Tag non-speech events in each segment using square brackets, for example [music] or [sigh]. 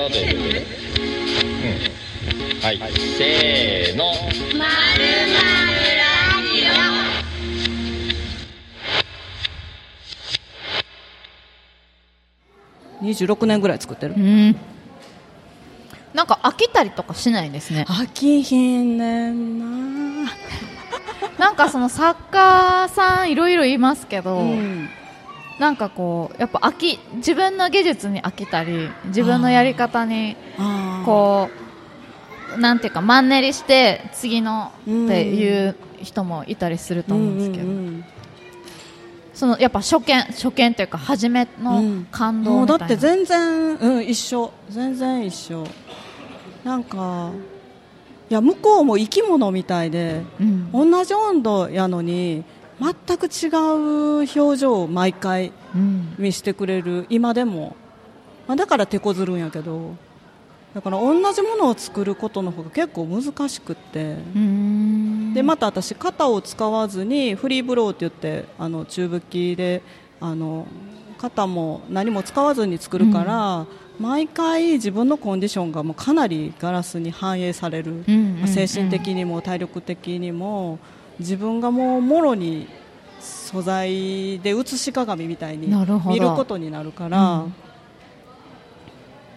よということでうん。はい。せーの。まるラ26年ぐらい作ってる。うん。なんか飽きたりとかしないんですね。飽きひんねんな。なんかその作家さんいろいろいますけど、うんなんかこうやっぱ飽き自分の技術に飽きたり自分のやり方にこうなんていうかマンネリして次のっていう人もいたりすると思うんですけど、うんうんそのやっぱ初見初見というか初めの感うん。動みたいな、もうだって全然、うん、一緒。全然一緒。なんかいや向こうも生き物みたいでうん。同じ温度やのに全く違う表情を毎回うん。見せてくれる今でも、まあ、だから手こずるんやけどだから同じものを作ることの方が結構難しくって。でまた私型を使わずにフリーブローって言ってあの中吹きであの型も何も使わずに作るから、毎回自分のコンディションがもうかなりガラスに反映される、うんうんうん精神的にも体力的にも自分がもうもろに素材で写し鏡みたいに見ることになるから、うん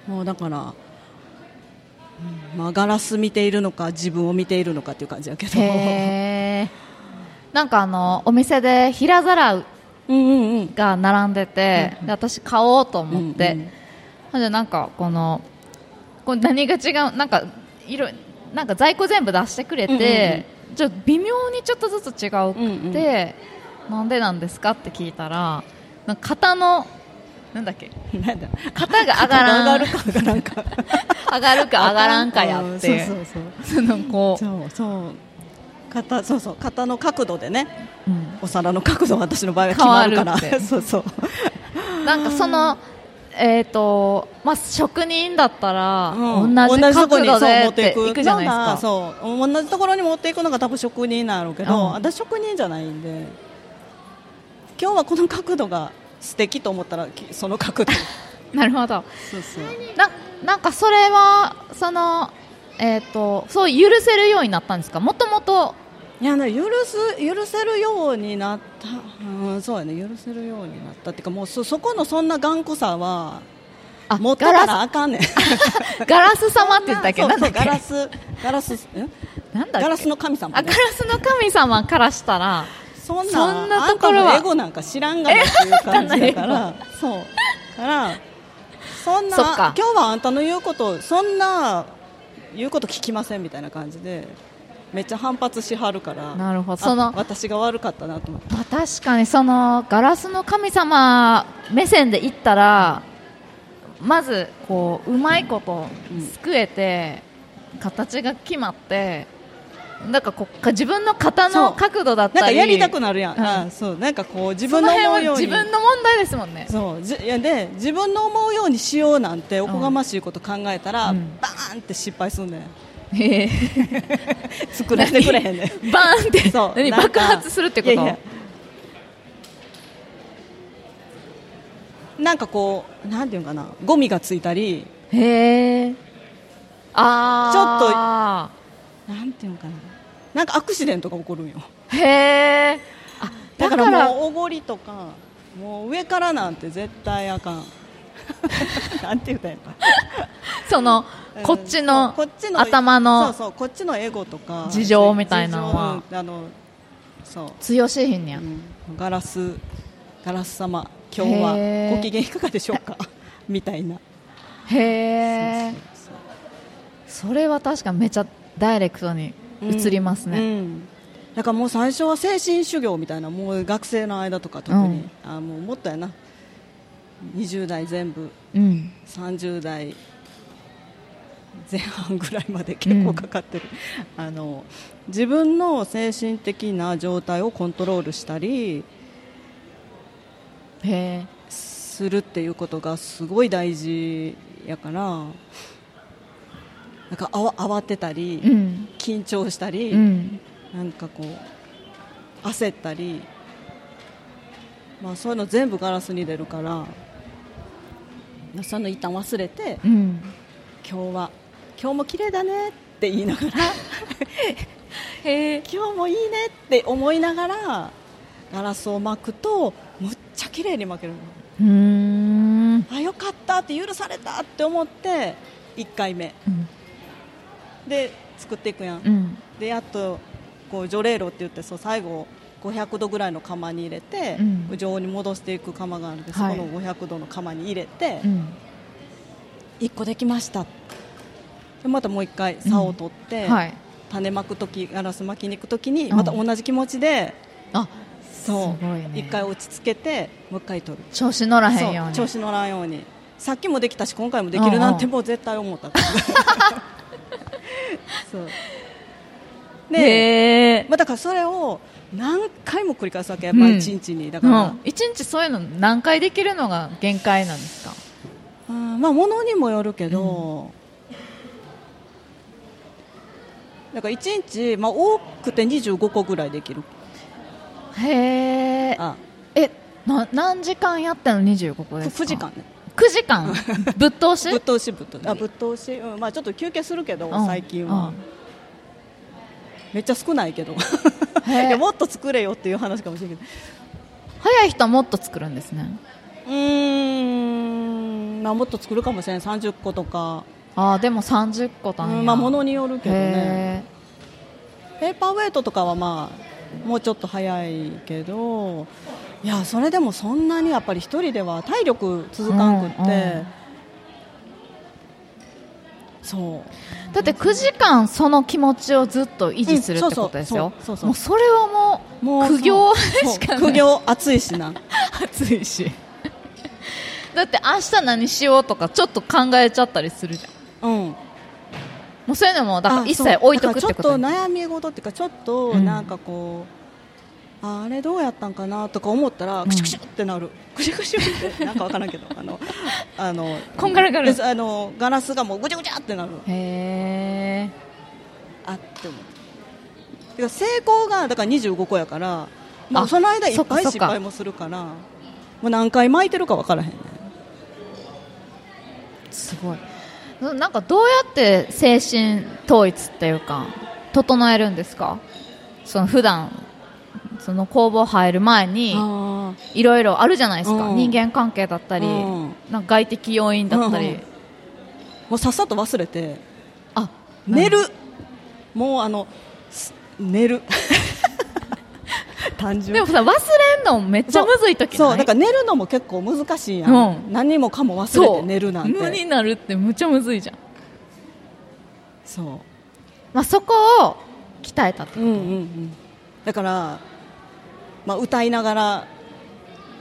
もうだから、うんまあ、ガラス見ているのか自分を見ているのかっていう感じやけど。なんかあのお店で平皿うんうんうん。が並んでて、で私買おうと思って、うんうん。なんかこのこれ何が違うなんか色なんか在庫全部出してくれて、ちょっと微妙にちょっとずつ違うくて、なんでなんですかって聞いたらなんか型のなんだっけ？型が上がらん。上がるか上がらんか。上がるか上がらんかやっうんてそうそうそう。そのこうそうそう。肩そうそう。肩の角度でねうん。お皿の角度は私の場合は決まるから。[laughs] そうそう。なんかそのえーとまあ、職人だったら、うん。同じ角度で持っていく。じゃないですか。そう。同じところに持っていくのが多分職人なんやろうけど、うん。私職人じゃないんで今日はこの角度が素敵と思ったらきその角度。[laughs] なるほど。そうそう。ななんかそれはその、えー、とそう許せるようになったんですか？もともといやね許す許せるようになった、うん、そうやね。許せるようになったっていうかもうそそこのそんな頑固さはあ持ったからあかんねん。ガラス。[laughs] 様って言ったっけ？ガラスガラスんなんだガラスの神様、ね。あガ、ラスの神様からしたらそんなところはあんたのエゴなんか知らんがなっていう感じだから。そう。からそんな今日はあんたの言うことそんな言うこと聞きませんみたいな感じでめっちゃ反発しはるからなるほど。あその私が悪かったなと思ってまあ、確かにそのガラスの神様目線で言ったらまずこううまいことすくえて、形が決まってなんかこう自分の型の角度だったりなんかやりたくなるやん、うん。あそう。なんかこう自自分分のの思うように。自分の問題ですもんね。そう。じいやで自分の思うようにしようなんておこがましいこと考えたら、うん。バーンって失敗すんねんへえ作らせてくれへんねん。バーンって。そう。何？爆発するってこと？いやいや。なんかこうなんていうのかな。ゴミがついたり。へえあなんていうのかな。なんかアクシデントが起こるんよ。ちょっとへえあだからら。もうおごりとかもう上からなんて絶対あかん。[laughs] なんて言うたんやろそのうんこっちのそうこっちの頭のそうそうこっちのエゴとか。事情みたいなのは。あのそう。通用しへんねや。うん。ガラスガラス様今日はご機嫌いかがでしょうか？[laughs] みたいな。へえそれは確かめちゃダイレクトに映りますね、うん。だからもう最初は精神修行みたいなもう学生の間とか特に、うん。あもうもっとやな。20代全部。うん。30代前半ぐらいまで結構かかってる、あの自分の精神的な状態をコントロールしたりするっていうことがすごい大事やからなんかあわ慌てたり、うん。緊張したり、うん。なんかこう焦ったり、まあ、そういうの全部ガラスに出るからそういうの一旦忘れてうん。今日は今日も綺麗だねって言いながら [laughs] 今日もいいねって思いながらガラスを巻くとむっちゃ綺麗に巻けるの。あよかったって許されたって思って1回目。うん。で作っていくやん、うん。でやっとこう除冷炉って言ってそう最後500度ぐらいの窯に入れて、うん。常温に戻していく窯があるんで、はいそこの500度の窯に入れて、うん。1個できましたでまたもう1回竿を取って、はい。種まく時ガラス巻きに行く時にうん。また同じ気持ちで、あそうすごいね。1回落ち着けてもう1回取る。調子乗らへんように。調子乗らんように。さっきもできたし今回もできるなんてうんもう絶対思った。[laughs] そう。で、まあ、だからそれを何回も繰り返すわけやっぱり一日に、だから、うん。一日そういうの何回できるのが限界なんですか？うんまあ物にもよるけど、だから1日、まあ、多くて25個ぐらいできる。へえあ。えな何時間やってんの？25個ですか？9時間。ね9時間？[laughs] ぶっ通し？ぶっ通しぶっ通し。あぶっ通し、うん。まあ、ちょっと休憩するけど、うん。最近は、うん。めっちゃ少ないけど。[laughs] いやもっと作れよっていう話かもしれないけど。早い人はもっと作るんですね。うーん、まあ、もっと作るかもしれない30個とか、ああでも30個単うんまあ物によるけどね。へペーパーウェイトとかはまあもうちょっと早いけどいやそれでもそんなにやっぱり一人では体力続かんくって、うんうん。そう。ーだって9時間その気持ちをずっと維持するってことですよ。うんそうそう。そうそうもうそれはもうもう苦行しか苦行暑いしな。[laughs] 暑いし。だって明日何しようとかちょっと考えちゃったりするじゃんうん。もうそういうのもだからあ一切置いとくってことちょっと悩み事っていうかちょっとうん。なんかこう、ああれどうやったんかなとか思ったら、ん。クシュクシュってなる。クシュクシュってなんかわからんけど。あのあのこんがらがる。であのガラスがもうぐちゃぐちゃってなる。へえあって思う。成功がだから25個やからもあうその間いっぱい失敗もするからもう何回巻いてるかわからへんねすごいななんかどうやって精神統一っていうか整えるんですか？その普段その工房入る前にあいろいろあるじゃないですか、うん。人間関係だったり、うん。なんか外的要因だったり、うんもうさっさと忘れて。あ寝る。もうあのす寝る [laughs] 単純。でもさ忘れんのめっちゃむずい時ない？そうだから寝るのも結構難しいやん、うん。何もかも忘れて寝るなんて。無になるってむちゃむずいじゃん、そう。まあ、そこを鍛えたってうんうんうん。だから、まあ、歌いながら、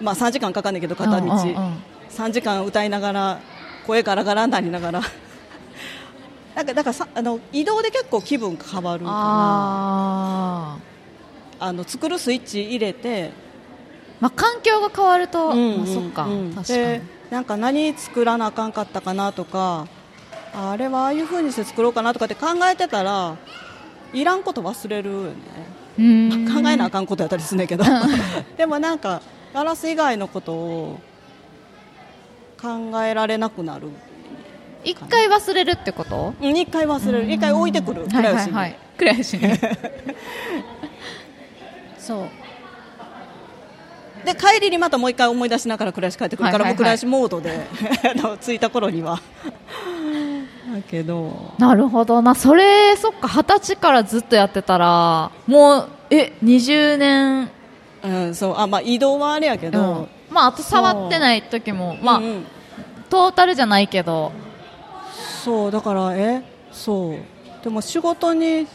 まあ、3時間かかんねんけど片道、うんうんうん。3時間歌いながら声ガラガラになりながら。[laughs] なんかだからさあの移動で結構気分変わるからあの作るスイッチ入れて。まあ、環境が変わると、うんまあ、そっか、うん確かでに。なんか何作らなあかんかったかなとかああれはああいう風にして作ろうかなとかって考えてたらいらんこと忘れるよね。考えなあかんことやったりするんだけど。[laughs] でもなんかガラス以外のことを考えられなくなる。一回忘れるってこと？うん一回忘れる。一回置いてくる。はい倉吉にはいはい。倉吉に [laughs] そう。で帰りにまたもう一回思い出しながら倉吉帰ってくるから、もう倉吉モードで [laughs] 着いた頃には。[laughs] だけど。なるほど。なそれそっか二十歳からずっとやってたらもうえ20年。うん、そう。あまあ移動はあれやけど、うん。まああと触ってない時もまあ、うんうん。トータルじゃないけど。そうだからえそう。でも仕事に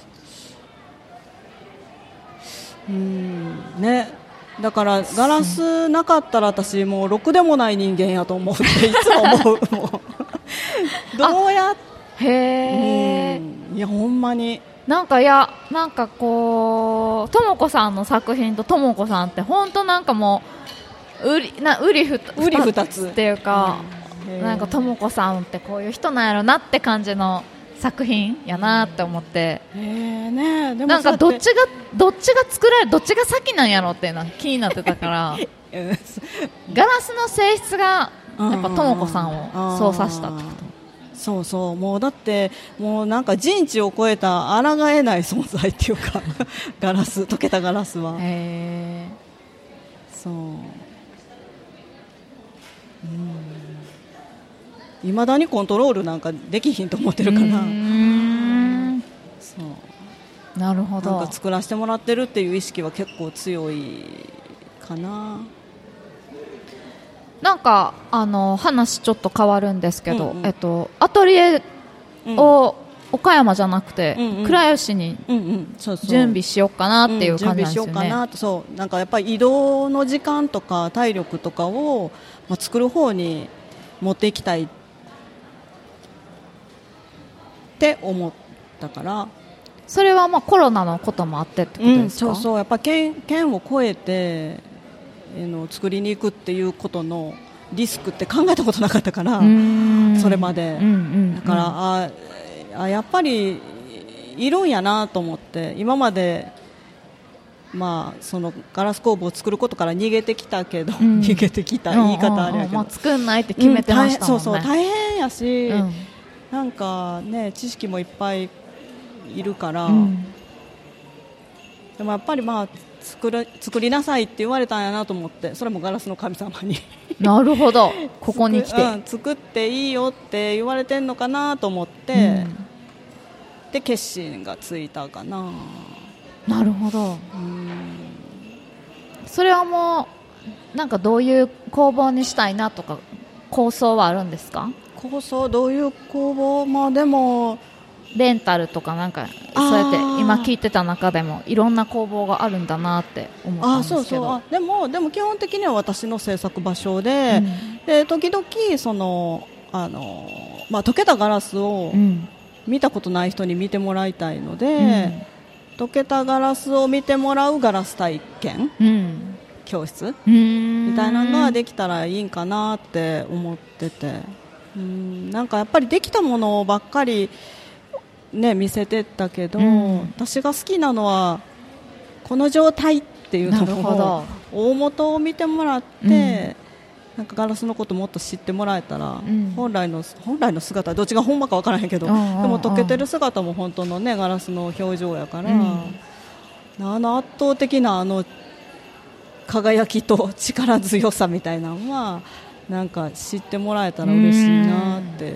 うん。ね。だからガラスなかったら私もうろくでもない人間やと思うっていつも思う。[laughs] どうやっへえうん。いやほんまに。なんかいやなんかこうともこさんの作品とともこさんって本当なんかもう売りな売りふた売り二つっていうか、うん。なんかともこさんってこういう人なんやろなって感じの作品やなって思って、えーねでもなんかどっちががどっちが作られどっちが先なんやろっていうのは気になってたから。[laughs] ガラスの性質がやっぱともこさんを操作したってこそうそう。もうだってもうなんか人知を超えた抗えない存在っていうか [laughs] ガラス溶けたガラスは。へそういまだにコントロールなんかできひんと思ってるから。ん。そう。なるほど。なんか作らせてもらってるっていう意識は結構強いかな。なんかあの話ちょっと変わるんですけど、うんうん。えっと、アトリエうん。を岡山じゃなくて、うんうん。倉吉に準備しようかなっていう感じなんですよ準備しようかね。なと。そう。なんかやっぱり移動の時間とか体力とかを、まあ、作る方に持っていきたいって思ったから、それはまあコロナのこともあってってことですか、そうそう。やっぱ県県を越えてあの作りに行くっていうことのリスクって考えたことなかったから、うーん。それまで。うんうんうん。だから、ああやっぱりいるんやなと思って今まで、まあ、そのガラス工房を作ることから逃げてきたけど、ん。逃げてきた言い方あれやけど、うんうんうん。まあ、作んないって決めてましたもんね、うん大変そうそう大変やし、うんなんかね知識もいっぱいいるから、うん。でもやっぱりまあ作る作りなさいって言われたんやなと思ってそれもガラスの神様に。なるほど。[laughs] ここに来て、うん作っていいよって言われてんのかなと思って、うん。で決心がついたかな。なるほど。うん。それはもうなんかどういう工房にしたいなとか構想はあるんですか？構想どういう。工房まあでもレンタルとかなんかそうやって今聞いてた中でもいろんな工房があるんだなって思ったんあですけど。そうそうあでもでも基本的には私の制作場所で,、で時々そのあの、まあ、溶けたガラスをうん見たことない人に見てもらいたいので、溶けたガラスを見てもらうガラス体験うん。教室？うん。みたいなのができたらいいんかなって思っててうんなんかやっぱりできたものばっかり、ね、見せてったけど、うん。私が好きなのはこの状態っていうのなるほど。を大元を見てもらって、なんかガラスのこともっと知ってもらえたら、ん。本来の本来の姿どっちがほんまかわからへんけど、でも溶けてる姿も本当の、ね、ガラスの表情やから、うん。あの圧倒的なあの輝きと力強さみたいなのはなんか知ってもらえたら嬉しいなって。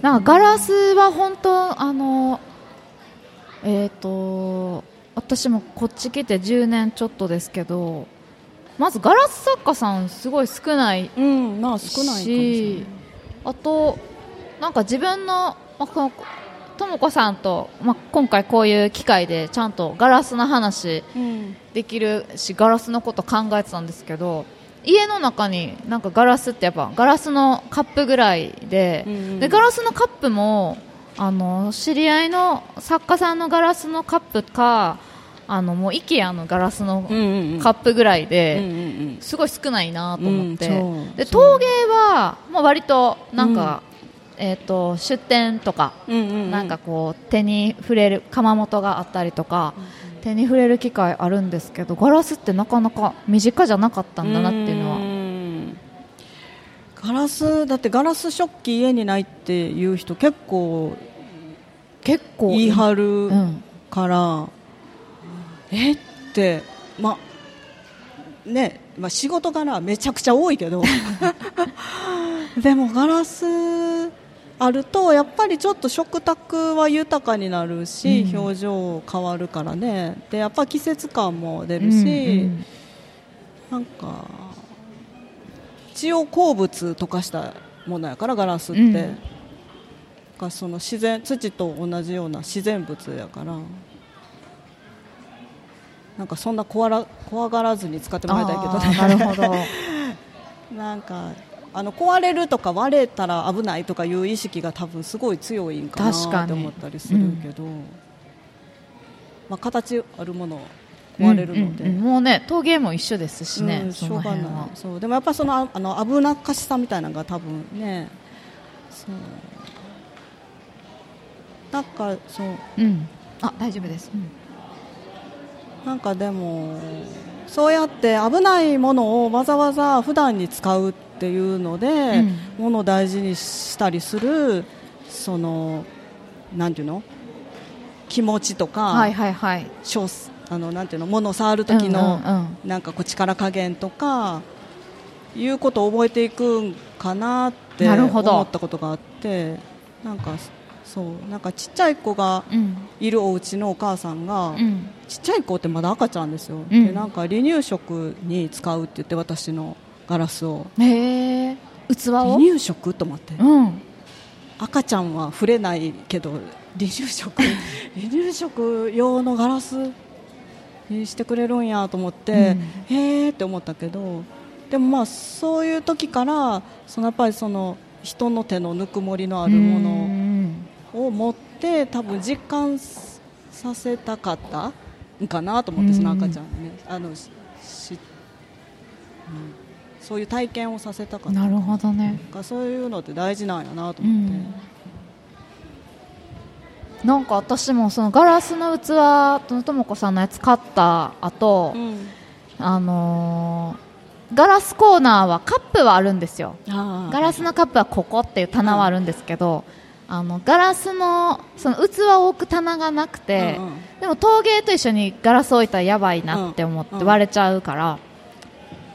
なんかガラスは本当あのえっ、と私もこっち来て10年ちょっとですけどまずガラス作家さんすごい少ないうん、まあ少ないあとなんか自分のまあこのとも子さんと、まあ、今回こういう機会でちゃんとガラスの話できるしガラスのこと考えてたんですけど家の中になんかガラスってやっぱガラスのカップぐらいで,、うんうん。でガラスのカップもあの知り合いの作家さんのガラスのカップかあのもう IKEA のガラスのうんうんうん。カップぐらいうんで、うん。すごい少ないなと思って、うんで陶芸は、まあ、割となんか、えー、と出店とかうんうんうん。なんかこう手に触れる窯元があったりとか、手に触れる機会あるんですけどガラスってなかなか身近じゃなかったんだなっていうのは。ん。ガラスだってガラス食器家にないっていう人結構結構言い張るうん。から、えってまねまあ、仕事柄めちゃくちゃ多いけど。[laughs] でもガラスあるとやっぱりちょっと食卓は豊かになるし、うん。表情変わるからね。でやっぱ季節感も出るし、うんうんなんか血を鉱物溶かしたものやからガラスって、うん。がその自然土と同じような自然物やから。なんかそんな怖ら怖がらずに使ってもらいたいけどね。なるほど。[laughs] なんかあの壊れるとか割れたら危ないとかいう意識が多分すごい強いんかなって思ったりするけど、まあ、形あるもの壊れるので、うんうんうん。もうね陶芸も一緒ですしね、うん、しょうがない。そう。でもやっぱそのああの危なっかしさみたいなのが多分ねそう。なんかそう。うん。あ大丈夫です、うん。なんかでもそうやって危ないものをわざわざ普段に使うっていうので、うん。ものを大事にしたりするそのなんていうの？気持ちとか、はいはいはい。小あのなんていうの？物を触る時の、うんうんうん。なんかこう力加減とかいうことを覚えていくんかなって思ったことがあってなんかそうなんかちっちゃい子がうん。いるお家のお母さんが、うん。ちっちゃい子ってまだ赤ちゃんですよ、うん。でなんか離乳食に使うって言って私のガラスを。へえ。器を？離乳食？と思って。うん。赤ちゃんは触れないけど離乳食？[laughs] 離乳食用のガラス？にしてくれるんやと思って、うん。へーって思ったけどでもまあそういう時からそのやっぱりその人の手のぬくもりのあるもうん。のを持って多分実感させたかったんかなと思ってその赤ちゃんにね。あのしし、うん、そういう体験をさせたかった。なるほどね。かそういうのって大事なんやなとう思って。ん。なんか私もそのガラスの器とともこさんのやつ買った後、うん。あのーガラスコーナーはカップはあるんですよ。ガラスのカップはここっていう棚はあるんですけど、あのガラスのその器を置く棚がなくて、うんうん。でも陶芸と一緒にガラス置いたらやばいなって思ってうんうん。割れちゃうから、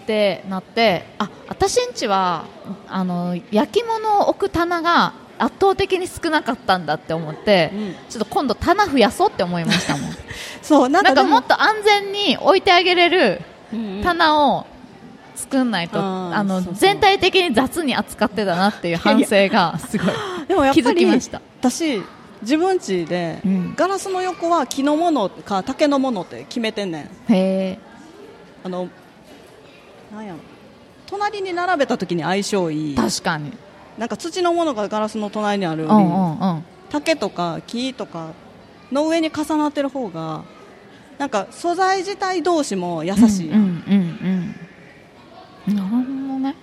ってなってあ私んちはあの焼き物を置く棚が圧倒的に少なかったんだって思って、うん。ちょっと今度棚増やそうって思いましたもん。[laughs] そうなんかも。っと安全に置いてあげれるうんうん。棚を作んないと、あーあのそうそう。全体的に雑に扱ってたなっていう反省がすごいでもやっぱ気づきりました。私自分家で、うん。ガラスの横は木のものか竹のものって決めてんねん。へえあのなんやろ。隣に並べた時に相性いい。確かに。なんか土のものがガラスの隣にあるより、うんうんうん。竹とか木とかの上に重なってる方がなんか素材自体同士も優しい、うんうんうなるほどね。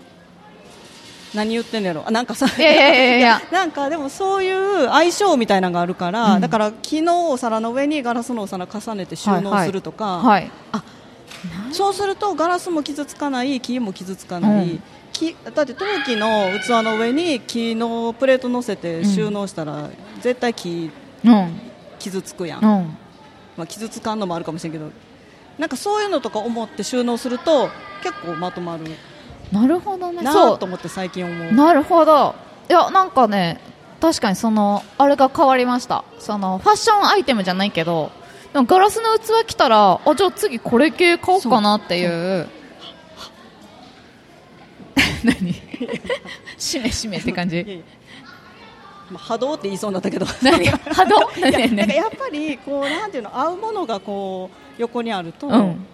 何言ってんのやろ。あなんかさいやいやいや [laughs] なんかでもそういう相性みたいなのがあるから、うん。だから木のお皿の上にガラスのお皿重ねて収納するとか、はいそうするとガラスも傷つかない木も傷つかない、うん木だって陶器の器の上に木のプレート乗せて収納したら、絶対木うん。傷つくやん、うん。まあ、傷つかんのもあるかもしれんけどなんかそういうのとか思って収納すると結構まとまる。なるほどね。なそあと思って最近思うう。なるほど。いやなんかね確かにそのあれが変わりました。そのファッションアイテムじゃないけどガラスの器来たらあじゃあ次これ系買おうかなっていう。[laughs] 何？しめしめって感じ？波動って言いそうになったけど。[laughs] 何波動？[laughs] 何？なんか何やっぱりこうなんていうの合うものがこう横にあると、うん。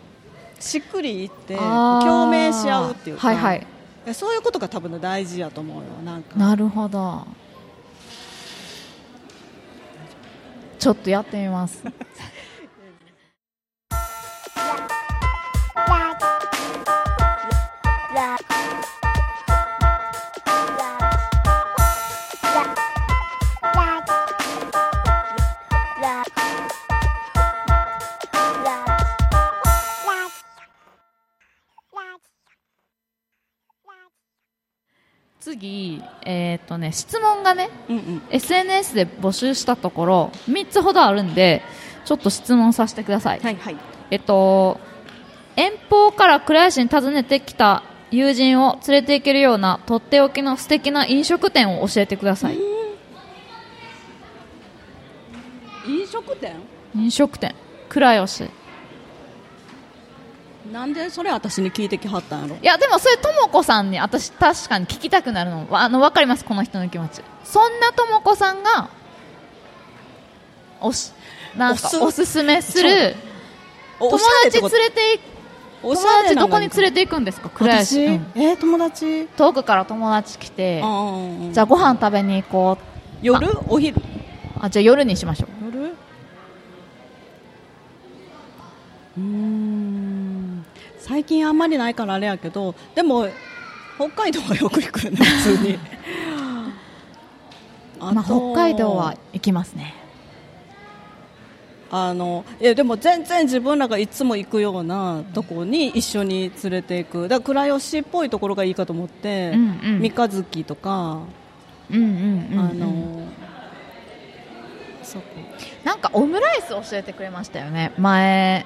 しっくりいって共鳴し合うっていうか、はいはい。やそういうことが多分大事やと思うよなんか。なるほど。ちょっとやってみます次えーっとね質問がねうんうん。SNS で募集したところ3つほどあるんでちょっと質問させてください、はいはい。えっと遠方から倉吉に訪ねてきた友人を連れて行けるようなとっておきの素敵な飲食店を教えてください。飲食店？飲食店。倉吉なんでそれ私に聞いてきはったんやろ？いやでもそれともこさんに私確かに聞きたくなるのわあの分かりますこの人の気持ち。そんなともこさんがおしなんかおすおすすめする友達連れてい友達どこに連れて行くんですか？倉吉、私、うん。えー友達？遠くから友達来てじゃあご飯食べに行こう。夜？お昼？あじゃあ夜にしましょう。夜？うーん最近あんまりないからあれやけどでも北海道はよく行くよね普通に。あ [laughs] まあ、と北海道は行きますね。あのいやでも全然自分らがいつも行くようなとこに一緒に連れていく。だから倉吉っぽいところがいいかと思って、うんうん。三日月とか、あのなんかオムライス教えてくれましたよね。前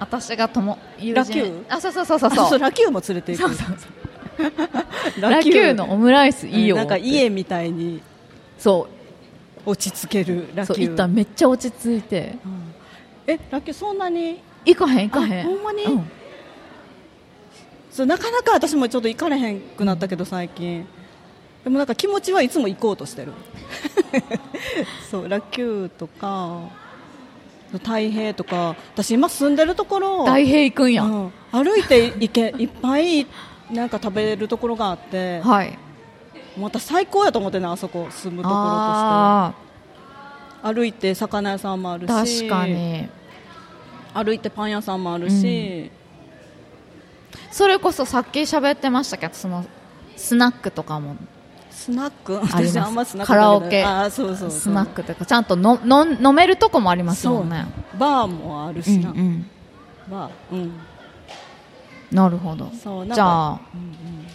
私がとも友人。ラキュー？あそうそうそうそうあそうラキューも連れて行く。そうそうそう。[laughs] ラキューのオムライスいいようんなんか家みたいにそう。落ち着けるラキュー。そう行ったらめっちゃ落ち着いて。うん。えラキューそんなに？行かへん行かへん。あほんまに？うん。そうなかなか私もちょっと行かれへんくなったけど最近。でもなんか気持ちはいつも行こうとしてる。[laughs] そうラキューとか太平とか私今住んでるところ大平行くんや、うん。歩いて行け [laughs] いっぱいなんか食べれるところがあってはい。また最高やと思ってねあそこ住むところとあして歩いて魚屋さんもあるーし確かに。歩いてパン屋さんもあるし、それこそさっき喋ってましたけどそのスナックとかもスナック？あります。私あんまスナックカラオケ。あーそうそうスナックとかちゃんとのの飲めるとこもありますもんね。バーもあるしな、うんうん。バーうん。なるほど。じゃあ、うんうん。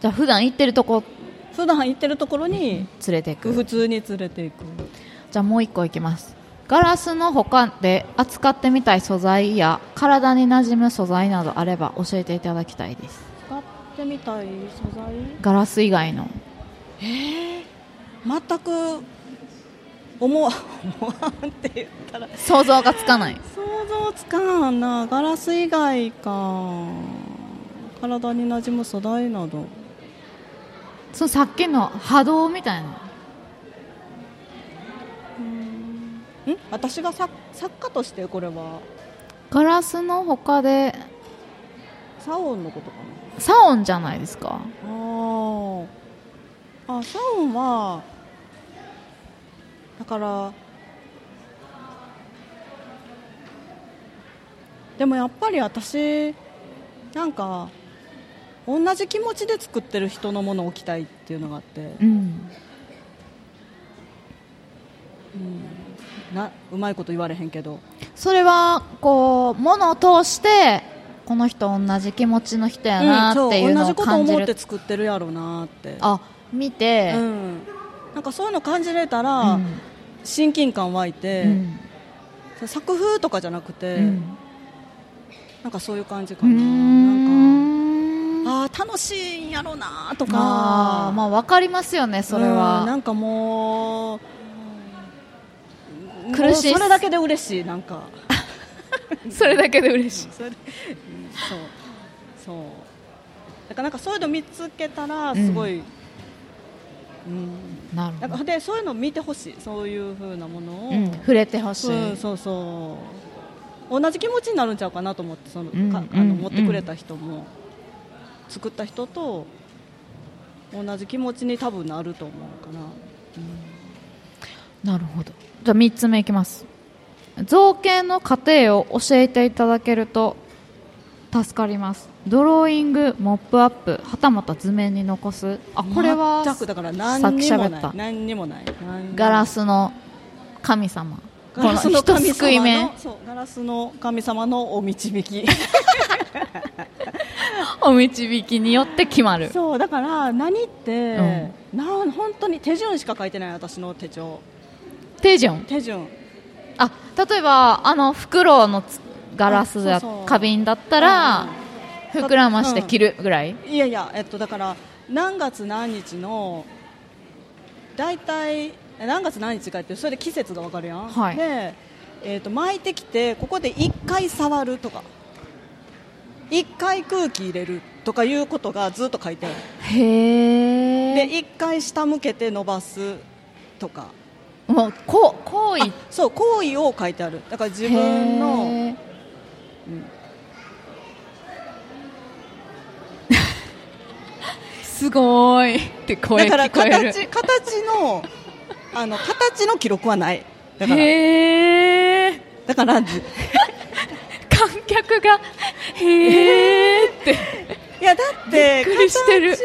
じゃあ普段行ってるとこ普段行ってるところに連れていく。普通に連れて行く。じゃあもう一個いきます。ガラスの他で扱ってみたい素材や体に馴染む素材などあれば教えていただきたいです。使ってみたい素材。ガラス以外の。全く思わ [laughs] 思わんって言ったら。想像がつかない。想像つかんな。ガラス以外か。体に馴染む素材など。そのさっきの波動みたいな。ん。私が作作家としてこれは。ガラスの他で。サオンのことかサオンじゃないですか。なあー。あサオンはだからでもやっぱり私なんか同じ気持ちで作ってる人のものを置きたいっていうのがあって。うん。なうまいこと言われへんけど。それはこう物を通してこの人同じ気持ちの人やなっていうのを同じこと感じる思って作ってるやろうなって。あ見て、うん、なんかそういうの感じれたら、うん。親近感湧いて、うん。作風とかじゃなくて、うん。なんかそういう感じかうな、ん。なんかあー楽しいんやろうなとか。あーまあ分かりますよねそれうんはなんかもう苦しい。もうそれだけで嬉しいなんか [laughs] それだけで嬉しい。そうんそう。そう。だからなんかそういうの見つけたらすごい、うん。なんなるほど。かでそういうの見てほしいそういう風なものを、うん。触れてほしい、うん、そうそう。同じ気持ちになるんちゃうかなと思ってその、うんかあうん。の持ってくれた人も、作った人と同じ気持ちに多分なると思うかな、なるほど。じゃあ3つ目いきます造形の過程を教えていただけると助かります。ドローイングモップアップはたまた図面に残す。あこれは全くだから何さっきにも喋った。ない。何にもない。ガラスの神様。ガラスのこの神一すくい目。ガラスの神様のお導き。[laughs] お導きによって決まる。そうだから何って、なん本当に手順しか書いてない私の手帳。手順？手順あ例えばあの袋のつガラスや花瓶だったらうん。膨らまして切るぐらい、いやいや、えっと、だから何月何日の大体え何月何日かってそれで季節が分かるやん、はい。で、えっと巻いてきてここで1回触るとか。1回空気入れるとかいうことがずっと書いてある。へえで1回下向けて伸ばすとかもうこう。行為。あそう行為を書いてある。だから自分の。へーすごーい。って声だから形形のあの形の記録はない。だから。だから [laughs] 観客がへえって。いやだってびっくりしてる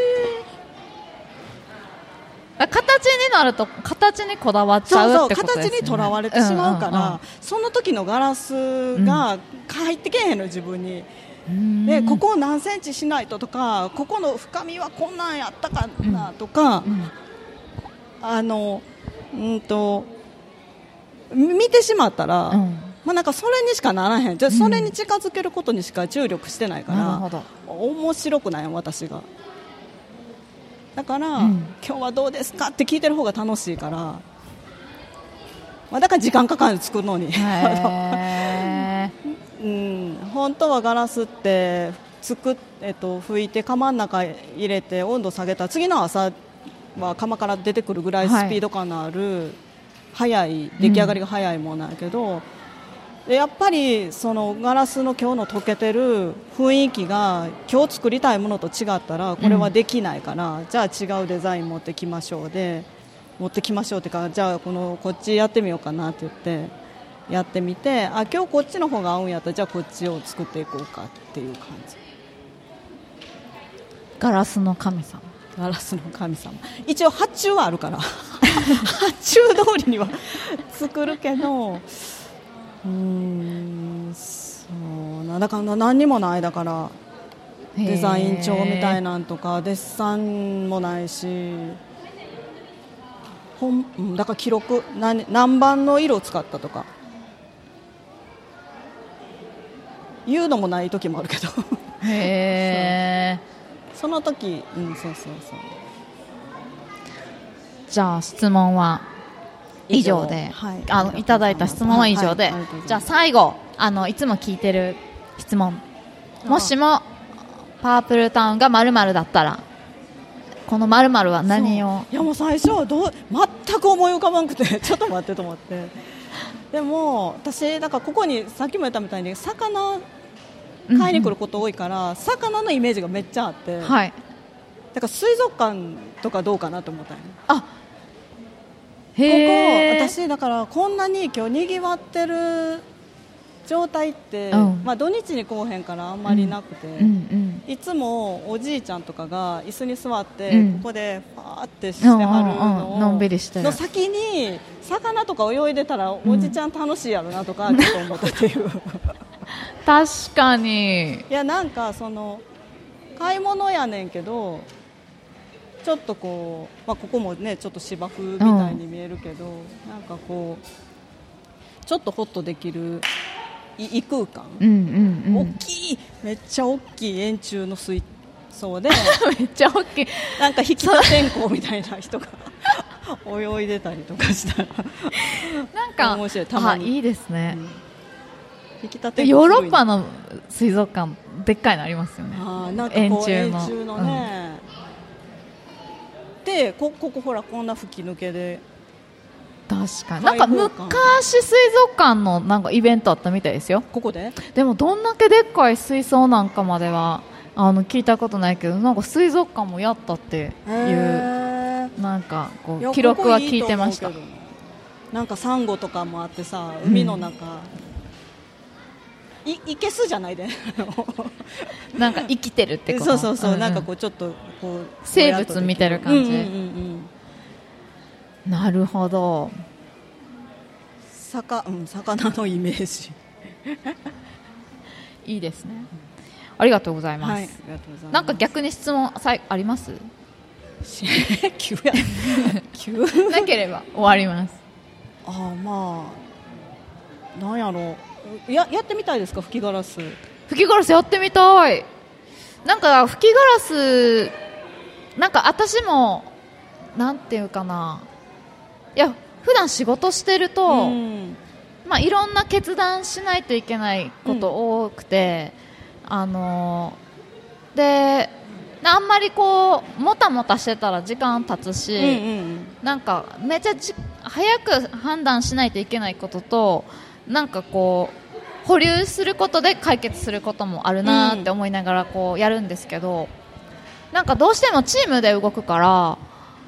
形になると形にこだわっちゃそうそううってことですよね。形にとらわれてしまうから、んんその時のガラスが入ってけえへんの自分に、うん。でここを何センチしないととかここの深みはこんなんやったかなとか、うん。あのうんと見てしまったら、うん。まあ、なんかそれにしかならへん。じゃあそれに近づけることにしか注力してないから、面白くないよ私がだから、うん。今日はどうですか？って聞いてる方が楽しいから、まあ、だから時間かかる作るのに、へ [laughs] うん、本当はガラスって作っ、えっと、拭いて釜の中入れて温度下げたら次の朝は釜から出てくるぐらいスピード感のある、早い出来上がりが早いものなんやけど、でやっぱりそのガラスの今日の溶けてる雰囲気が今日作りたいものと違ったらこれはできないから、じゃあ違うデザイン持ってきましょうで持ってきましょうっていうかじゃあこのこっちやってみようかなって言ってやってみてあ今日こっちの方が合うんやったらじゃあこっちを作っていこうかっていう感じ。ーガラスの神様。ガラスの神様。一応発注はあるから。[laughs] 発注通りには作るけどうーんそうな。だから何にもないだからデザイン帳みたいななんとかデッサンもないし本うんだから記録何何番の色を使ったとか。言うのもない時もあるけど。へえその時うんそうそうそう。じゃあ質問は？以上で、はい。あのいただいた質問は以上で、はいじゃあ最後あのいつも聞いてる質問。もしもパープルタウンがまるだったらこのまるは何を？いやもう最初はどう全く思い浮かばなくて [laughs] ちょっと待ってと思って。でも私だからここにさっきも言ったみたいに魚買いに来ること多いから、魚のイメージがめっちゃあって、はい。だから水族館とかどうかなと思ったあここ私だからこんなに今日にぎわってる状態って、うん。まあ、土日に来おへんからあんまりなくて、うん。うん。いつもおじいちゃんとかが椅子に座って、うん。ここでファーってしてはるうんうんのをうん。のんびりして。るの先に魚とか泳いでたらおじちゃん楽しいやろなとかちょっと思ったっていう。[laughs] 確かに。いやなんかその買い物やねんけどちょっとこう、まあ、ここもねちょっと芝生みたいに見えるけど、なんかこうちょっとホッとできるい異空間、うんうんうん。大きいめっちゃ大きい円柱の水槽で [laughs] めっちゃ大きい。なんか引き立てんこみたいな人が [laughs] 泳いでたりとかしたら。なんか面白い。たまに。あいいですね、引き立てでヨーロッパの水族館でっかいのありますよね。あーなんかこう円円柱のね、でこここほらこんな吹き抜けで。確かに。なんか昔水族館のなんかイベントあったみたいですよ。ここで？でもどんだけでっかい水槽なんかまではあの聞いたことないけどなんか水族館もやったっていうへなんかこう記録は聞いてました。な。んかサンゴとかもあってさ海の中、いいけすじゃないで。[laughs] なんか生きてるってこと？そうそうそう、んん。なんかこうちょっとこう生物見てる感じ？うんうんうんうん。なるほど。魚うん魚のイメージ。[laughs] いいですね。ありがとうございます、はいありがとうございます。なんか逆に質問さいあります？[laughs] 急や。急。なければ終わります。ああまあなんやろうややってみたいですか？吹きガラス。吹きガラスやってみたい。なんか吹きガラスなんか私もなんていうかな。いや普段仕事してると、うん。まあ、いろんな決断しないといけないこと多くて、あのーであんまりこうもたもたしてたら時間経つし、うんうん。なんかめっちゃじ早く判断しないといけないこととなんかこう保留することで解決することもあるなって思いながらこうやるんですけど、なんかどうしてもチームで動くから、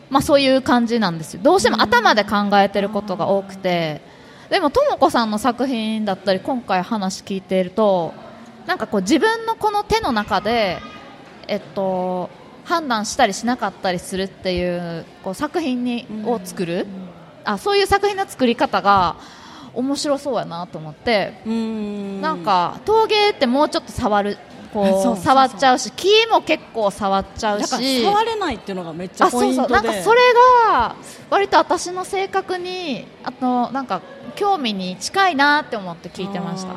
まあ、そういう感じなんですよ。どうしても頭で考えてることが多くてでもとも子さんの作品だったり今回話聞いているとなんかこう自分のこの手の中で、えっと、判断したりしなかったりするっていうこう作品にを作る、あそういう作品の作り方が面白そうやなと思って、うん。なんか陶芸ってもうちょっと触るこうそうそうそう。触っちゃうし木も結構触っちゃうし。触れないっていうのがめっちゃあそうポイントで。そうなんかそれが割と私の性格にあとなんか興味に近いなって思って聞いてました。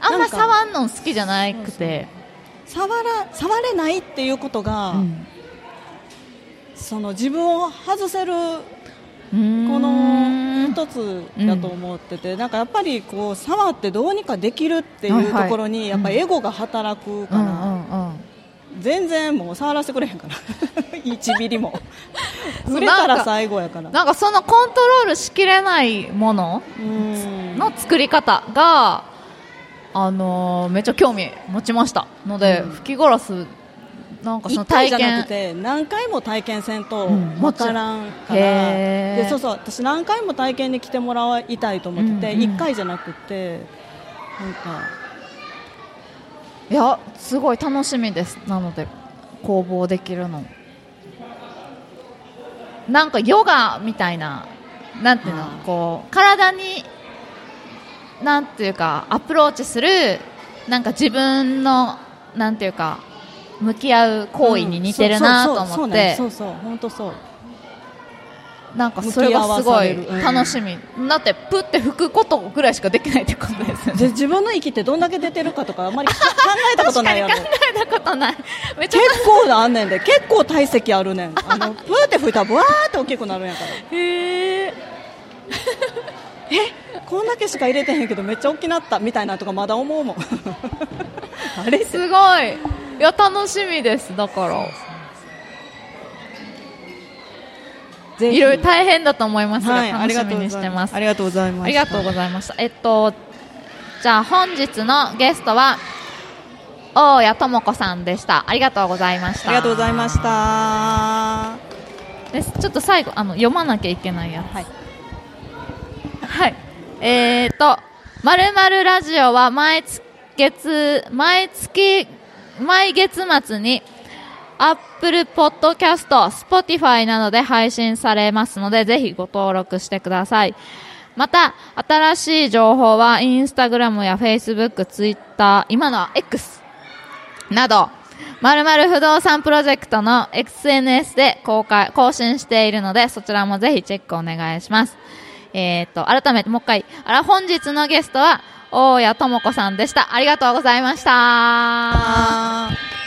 あんま触んの好きじゃなくて。触ら触れないっていうことが、うん。その自分を外せるこの一つだと思ってて、なんかやっぱりこう触ってどうにかできるっていうところに、やっぱりエゴが働くから、うんうんうん全然もう触らせてくれへんから。1ミリも触れたら最後やからなんかそのコントロールしきれないものうん。の作り方が、あのーめっちゃ興味持ちましたので、うん。吹きガラスなんかその一回体験じゃなくて何回も体験せんとうん分からんから、へー。でそうそう私何回も体験に来てもらいたいと思ってて、うんうん1回じゃなくてなんか。いやすごい楽しみです。なので工房できるの。なんかヨガみたいななんていうのあーこう体になんていうかアプローチするなんか自分のなんていうか向き合う行為に似てるなと思って。そうそうそう本当そう。なんかそれがすごい向き合わされる。うん。楽しみ、だってプって吹くことぐらいしかできないってことですよね。で自分の息ってどんだけ出てるかとかあんまり [laughs] 考えたことないやろ。考えたことない。めっちゃ結構あんねんで。結構体積あるねん。あのプーって吹いたらブワーって大きくなるんやから。へ [laughs] え。こんだけしか入れてへんけどめっちゃ大きなったみたいなとかまだ思うもん。[laughs] あれすごいいや楽しみですだから。いろいろ大変だと思いますが、はい楽しみにしてます。ありがとうございます。ありがとうございました。えっとじゃあ本日のゲストは大谷智子さんでした。ありがとうございました。ありがとうございました。です。ちょっと最後あの読まなきゃいけないやつ。はい。はい。えーと、まるまるラジオは毎月、毎月、毎月末に、Apple Podcast、Spotify などで配信されますので、ぜひご登録してください。また、新しい情報は、Instagram や Facebook、Twitter、今のは X など、まるまる不動産プロジェクトの SNS で公開、更新しているので、そちらもぜひチェックお願いします。えっ、と、改めてもう一回、あら、本日のゲストは、大谷智子さんでした。ありがとうございました。あー